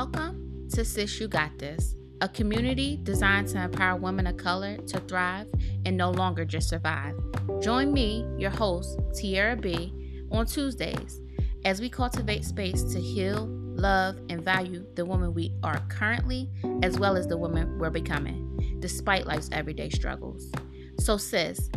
Welcome to Sis You Got This, a community designed to empower women of color to thrive and no longer just survive. Join me, your host, Tiara B, on Tuesdays as we cultivate space to heal, love, and value the woman we are currently, as well as the woman we're becoming, despite life's everyday struggles. So, sis,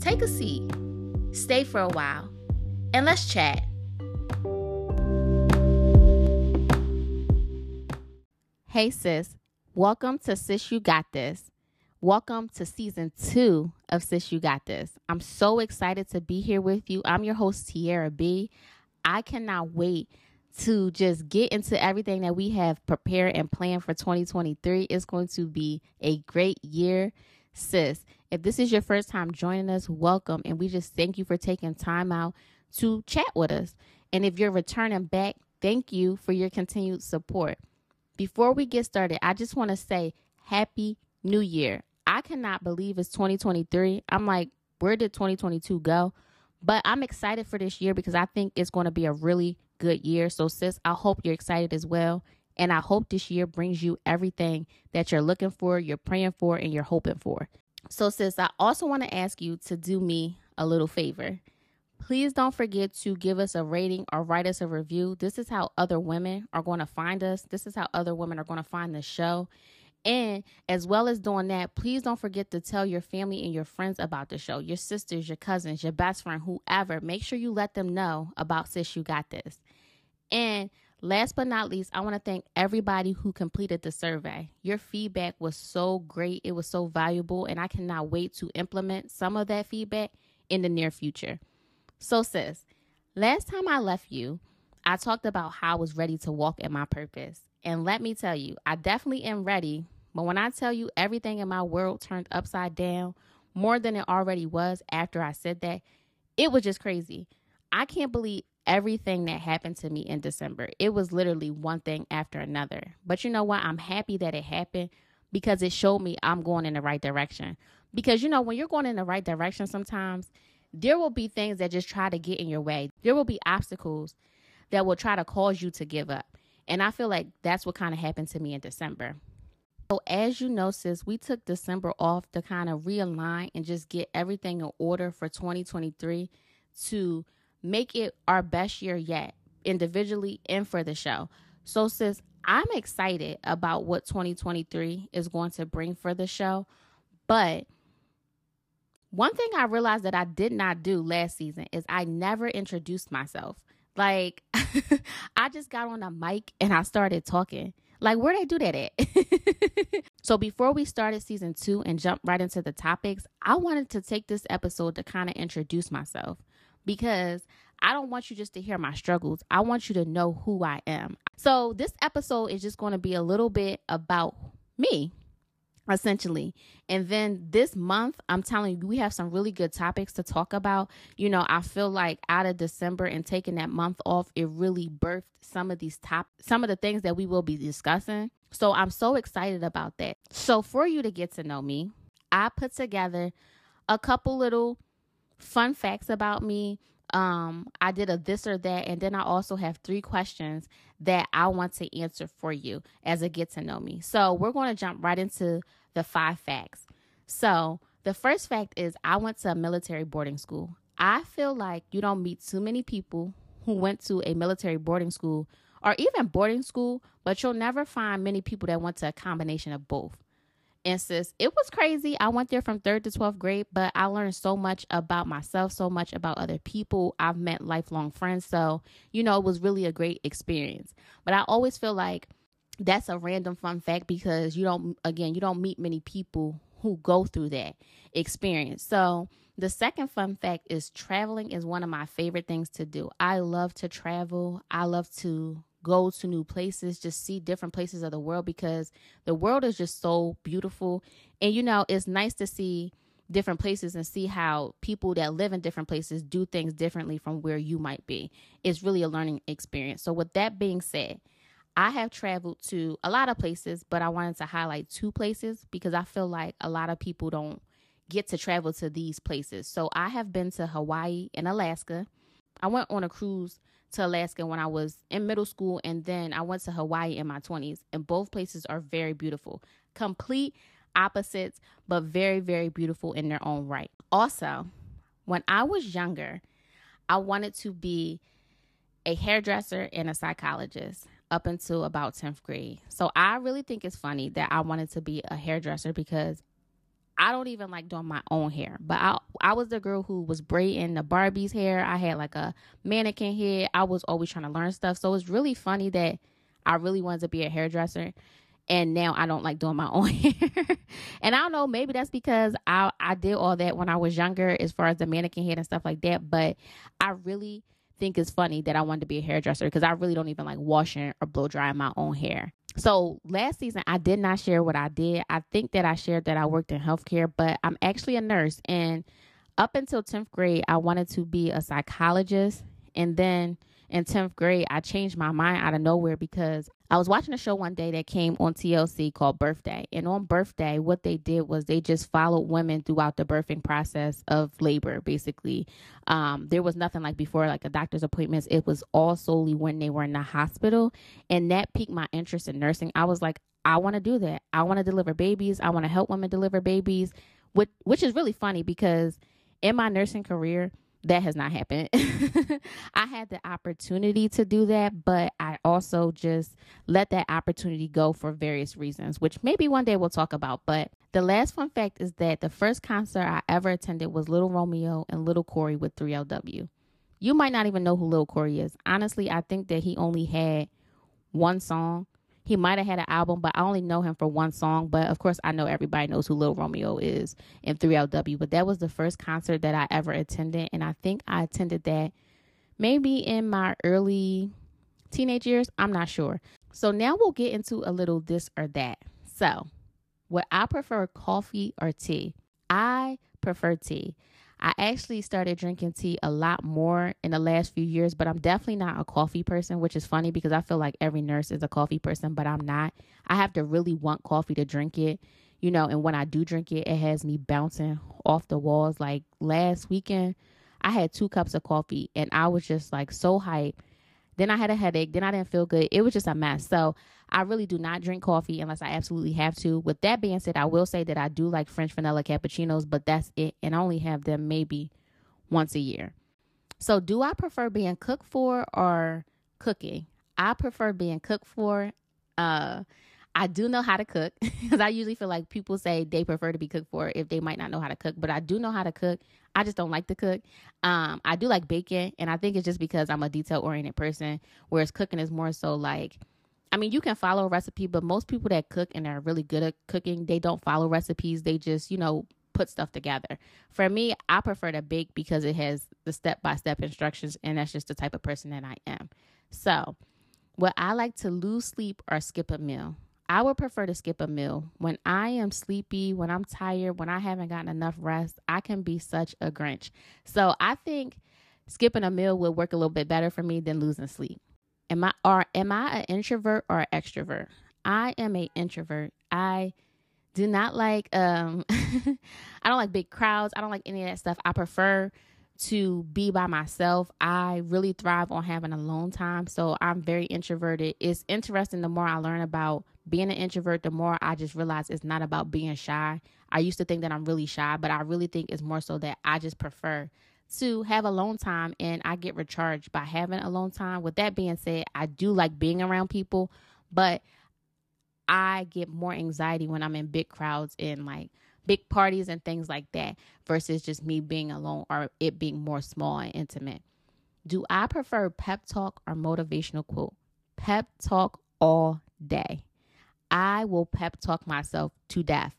take a seat, stay for a while, and let's chat. Hey, sis. Welcome to Sis You Got This. Welcome to season two of Sis You Got This. I'm so excited to be here with you. I'm your host, Tiara B. I cannot wait to just get into everything that we have prepared and planned for 2023. It's going to be a great year, sis. If this is your first time joining us, welcome. And we just thank you for taking time out to chat with us. And if you're returning back, thank you for your continued support. Before we get started, I just want to say Happy New Year. I cannot believe it's 2023. I'm like, where did 2022 go? But I'm excited for this year because I think it's going to be a really good year. So, sis, I hope you're excited as well. And I hope this year brings you everything that you're looking for, you're praying for, and you're hoping for. So, sis, I also want to ask you to do me a little favor. Please don't forget to give us a rating or write us a review. This is how other women are going to find us. This is how other women are going to find the show. And as well as doing that, please don't forget to tell your family and your friends about the show, your sisters, your cousins, your best friend, whoever. Make sure you let them know about Sis You Got This. And last but not least, I want to thank everybody who completed the survey. Your feedback was so great, it was so valuable, and I cannot wait to implement some of that feedback in the near future. So, sis, last time I left you, I talked about how I was ready to walk in my purpose. And let me tell you, I definitely am ready. But when I tell you everything in my world turned upside down more than it already was after I said that, it was just crazy. I can't believe everything that happened to me in December. It was literally one thing after another. But you know what? I'm happy that it happened because it showed me I'm going in the right direction. Because you know, when you're going in the right direction, sometimes there will be things that just try to get in your way. There will be obstacles that will try to cause you to give up. And I feel like that's what kind of happened to me in December. So, as you know, sis, we took December off to kind of realign and just get everything in order for 2023 to make it our best year yet, individually and for the show. So, sis, I'm excited about what 2023 is going to bring for the show. But one thing I realized that I did not do last season is I never introduced myself. Like, I just got on a mic and I started talking. Like, where'd I do that at? so, before we started season two and jump right into the topics, I wanted to take this episode to kind of introduce myself because I don't want you just to hear my struggles. I want you to know who I am. So, this episode is just going to be a little bit about me essentially. And then this month, I'm telling you, we have some really good topics to talk about. You know, I feel like out of December and taking that month off, it really birthed some of these top, some of the things that we will be discussing. So I'm so excited about that. So for you to get to know me, I put together a couple little fun facts about me. Um, I did a this or that, and then I also have three questions that I want to answer for you as a get to know me. So we're going to jump right into the five facts. So the first fact is I went to a military boarding school. I feel like you don't meet too many people who went to a military boarding school or even boarding school, but you'll never find many people that went to a combination of both. And sis, it was crazy. I went there from third to 12th grade, but I learned so much about myself, so much about other people. I've met lifelong friends. So, you know, it was really a great experience. But I always feel like that's a random fun fact because you don't, again, you don't meet many people who go through that experience. So, the second fun fact is traveling is one of my favorite things to do. I love to travel. I love to go to new places, just see different places of the world because the world is just so beautiful. And you know, it's nice to see different places and see how people that live in different places do things differently from where you might be. It's really a learning experience. So, with that being said, I have traveled to a lot of places, but I wanted to highlight two places because I feel like a lot of people don't get to travel to these places. So, I have been to Hawaii and Alaska. I went on a cruise to Alaska when I was in middle school, and then I went to Hawaii in my 20s. And both places are very beautiful. Complete opposites, but very, very beautiful in their own right. Also, when I was younger, I wanted to be a hairdresser and a psychologist up until about 10th grade. So I really think it's funny that I wanted to be a hairdresser because I don't even like doing my own hair. But I I was the girl who was braiding the Barbie's hair. I had like a mannequin head. I was always trying to learn stuff. So it's really funny that I really wanted to be a hairdresser and now I don't like doing my own hair. and I don't know, maybe that's because I I did all that when I was younger as far as the mannequin head and stuff like that, but I really think is funny that I wanted to be a hairdresser because I really don't even like washing or blow drying my own hair. So last season, I did not share what I did. I think that I shared that I worked in healthcare, but I'm actually a nurse. And up until 10th grade, I wanted to be a psychologist. And then in 10th grade, I changed my mind out of nowhere because I was watching a show one day that came on TLC called Birth Day. And on Birth Day, what they did was they just followed women throughout the birthing process of labor, basically. Um, there was nothing like before, like a doctor's appointments. It was all solely when they were in the hospital. And that piqued my interest in nursing. I was like, I want to do that. I want to deliver babies. I want to help women deliver babies, which, which is really funny because in my nursing career, that has not happened. I had the opportunity to do that, but I also just let that opportunity go for various reasons, which maybe one day we'll talk about. But the last fun fact is that the first concert I ever attended was Lil Romeo and Little Corey with 3LW. You might not even know who Little Corey is. Honestly, I think that he only had one song he might have had an album, but I only know him for one song. But of course, I know everybody knows who Lil Romeo is in 3LW. But that was the first concert that I ever attended. And I think I attended that maybe in my early teenage years. I'm not sure. So now we'll get into a little this or that. So, would I prefer coffee or tea? I prefer tea. I actually started drinking tea a lot more in the last few years, but I'm definitely not a coffee person, which is funny because I feel like every nurse is a coffee person, but I'm not. I have to really want coffee to drink it, you know, and when I do drink it, it has me bouncing off the walls. Like last weekend, I had two cups of coffee and I was just like so hyped. Then I had a headache. Then I didn't feel good. It was just a mess. So I really do not drink coffee unless I absolutely have to. With that being said, I will say that I do like French vanilla cappuccinos, but that's it. And I only have them maybe once a year. So, do I prefer being cooked for or cooking? I prefer being cooked for. Uh, I do know how to cook because I usually feel like people say they prefer to be cooked for if they might not know how to cook, but I do know how to cook. I just don't like to cook. Um, I do like baking, and I think it's just because I'm a detail oriented person, whereas cooking is more so like I mean, you can follow a recipe, but most people that cook and are really good at cooking, they don't follow recipes. They just, you know, put stuff together. For me, I prefer to bake because it has the step by step instructions, and that's just the type of person that I am. So, would I like to lose sleep or skip a meal? I would prefer to skip a meal. When I am sleepy, when I'm tired, when I haven't gotten enough rest, I can be such a Grinch. So, I think skipping a meal would work a little bit better for me than losing sleep. Am I or am I an introvert or an extrovert? I am a introvert. I do not like um I don't like big crowds. I don't like any of that stuff. I prefer to be by myself. I really thrive on having alone time. So I'm very introverted. It's interesting the more I learn about being an introvert, the more I just realize it's not about being shy. I used to think that I'm really shy, but I really think it's more so that I just prefer to have alone time and I get recharged by having alone time. With that being said, I do like being around people, but I get more anxiety when I'm in big crowds and like big parties and things like that versus just me being alone or it being more small and intimate. Do I prefer pep talk or motivational quote? Pep talk all day. I will pep talk myself to death.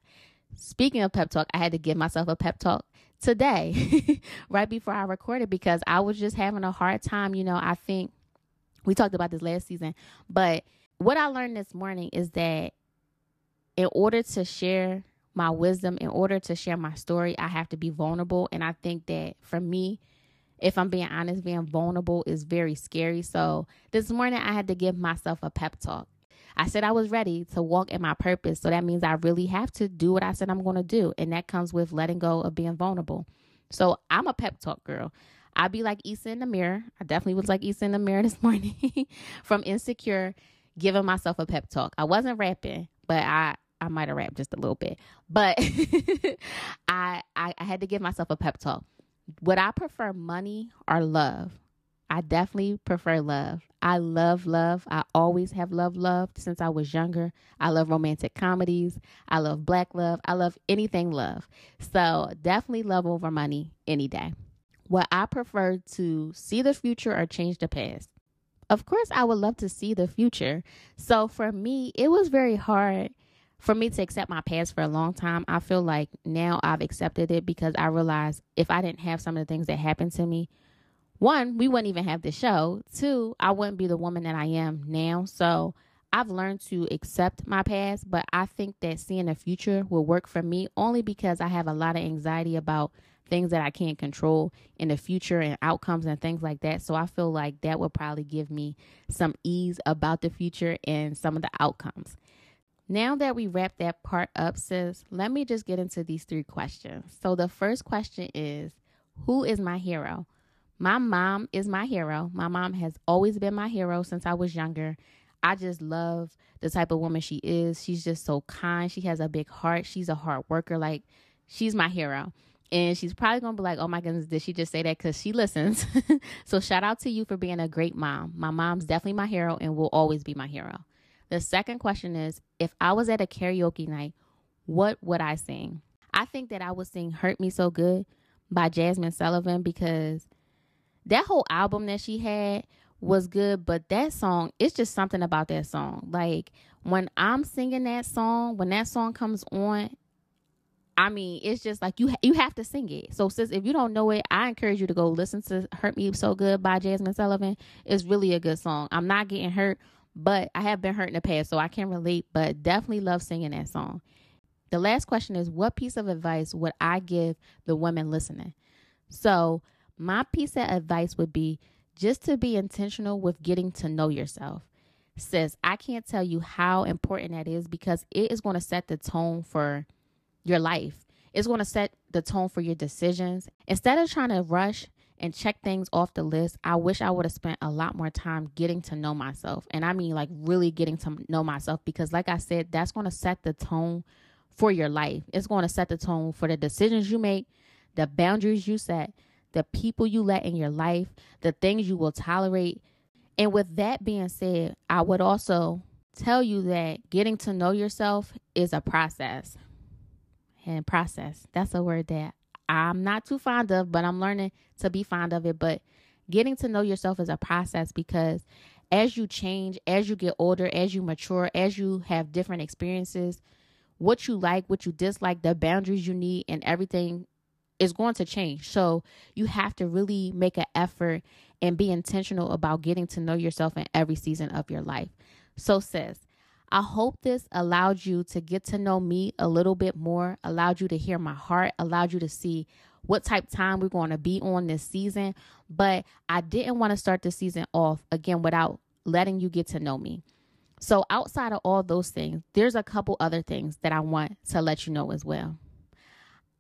Speaking of pep talk, I had to give myself a pep talk today, right before I recorded, because I was just having a hard time. You know, I think we talked about this last season, but what I learned this morning is that in order to share my wisdom, in order to share my story, I have to be vulnerable. And I think that for me, if I'm being honest, being vulnerable is very scary. So this morning, I had to give myself a pep talk. I said I was ready to walk in my purpose. So that means I really have to do what I said I'm going to do. And that comes with letting go of being vulnerable. So I'm a pep talk girl. I'd be like Issa in the mirror. I definitely was like Issa in the mirror this morning from Insecure, giving myself a pep talk. I wasn't rapping, but I I might have rapped just a little bit, but I, I I had to give myself a pep talk. Would I prefer money or love? I definitely prefer love. I love love. I always have loved love since I was younger. I love romantic comedies. I love black love. I love anything love. So definitely love over money any day. Would I prefer to see the future or change the past? Of course, I would love to see the future. So for me, it was very hard for me to accept my past for a long time. I feel like now I've accepted it because I realized if I didn't have some of the things that happened to me, one, we wouldn't even have the show. Two, I wouldn't be the woman that I am now. So I've learned to accept my past, but I think that seeing the future will work for me only because I have a lot of anxiety about things that I can't control in the future and outcomes and things like that. So I feel like that will probably give me some ease about the future and some of the outcomes. Now that we wrap that part up, sis, let me just get into these three questions. So the first question is Who is my hero? My mom is my hero. My mom has always been my hero since I was younger. I just love the type of woman she is. She's just so kind. She has a big heart. She's a hard worker. Like, she's my hero. And she's probably going to be like, oh my goodness, did she just say that? Because she listens. so, shout out to you for being a great mom. My mom's definitely my hero and will always be my hero. The second question is if I was at a karaoke night, what would I sing? I think that I would sing Hurt Me So Good by Jazmine Sullivan because that whole album that she had was good, but that song, it's just something about that song. Like when I'm singing that song, when that song comes on, I mean, it's just like you you have to sing it. So, sis, if you don't know it, I encourage you to go listen to "Hurt Me So Good" by Jazmine Sullivan. It's really a good song. I'm not getting hurt, but I have been hurt in the past, so I can relate. But definitely love singing that song. The last question is, what piece of advice would I give the women listening? So, my piece of advice would be just to be intentional with getting to know yourself. Says, I can't tell you how important that is because it is going to set the tone for your life. It's going to set the tone for your decisions. Instead of trying to rush and check things off the list, I wish I would have spent a lot more time getting to know myself. And I mean, like, really getting to know myself because, like I said, that's going to set the tone for your life. It's going to set the tone for the decisions you make, the boundaries you set, the people you let in your life, the things you will tolerate. And with that being said, I would also tell you that getting to know yourself is a process. And process, that's a word that I'm not too fond of, but I'm learning to be fond of it. But getting to know yourself is a process because as you change, as you get older, as you mature, as you have different experiences, what you like, what you dislike, the boundaries you need, and everything is going to change. So you have to really make an effort and be intentional about getting to know yourself in every season of your life. So, says, I hope this allowed you to get to know me a little bit more, allowed you to hear my heart, allowed you to see what type time we're going to be on this season. But I didn't want to start the season off again without letting you get to know me. So, outside of all those things, there's a couple other things that I want to let you know as well.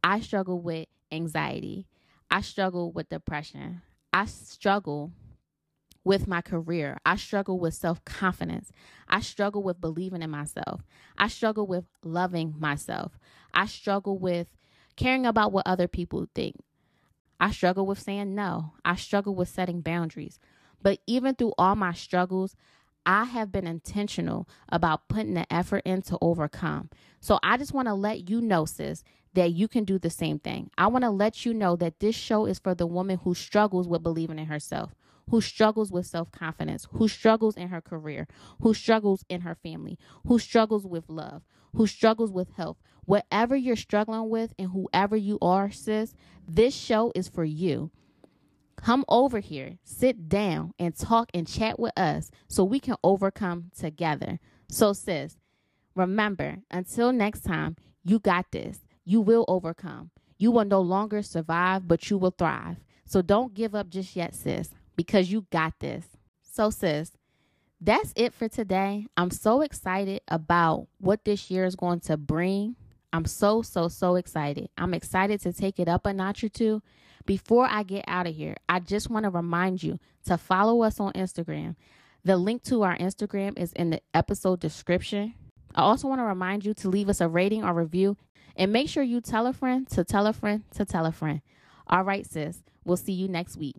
I struggle with anxiety. I struggle with depression. I struggle with my career. I struggle with self confidence. I struggle with believing in myself. I struggle with loving myself. I struggle with caring about what other people think. I struggle with saying no. I struggle with setting boundaries. But even through all my struggles, I have been intentional about putting the effort in to overcome. So I just want to let you know, sis, that you can do the same thing. I want to let you know that this show is for the woman who struggles with believing in herself, who struggles with self confidence, who struggles in her career, who struggles in her family, who struggles with love, who struggles with health. Whatever you're struggling with and whoever you are, sis, this show is for you. Come over here, sit down, and talk and chat with us so we can overcome together. So, sis, remember, until next time, you got this. You will overcome. You will no longer survive, but you will thrive. So, don't give up just yet, sis, because you got this. So, sis, that's it for today. I'm so excited about what this year is going to bring. I'm so, so, so excited. I'm excited to take it up a notch or two. Before I get out of here, I just want to remind you to follow us on Instagram. The link to our Instagram is in the episode description. I also want to remind you to leave us a rating or review and make sure you tell a friend to tell a friend to tell a friend. All right, sis. We'll see you next week.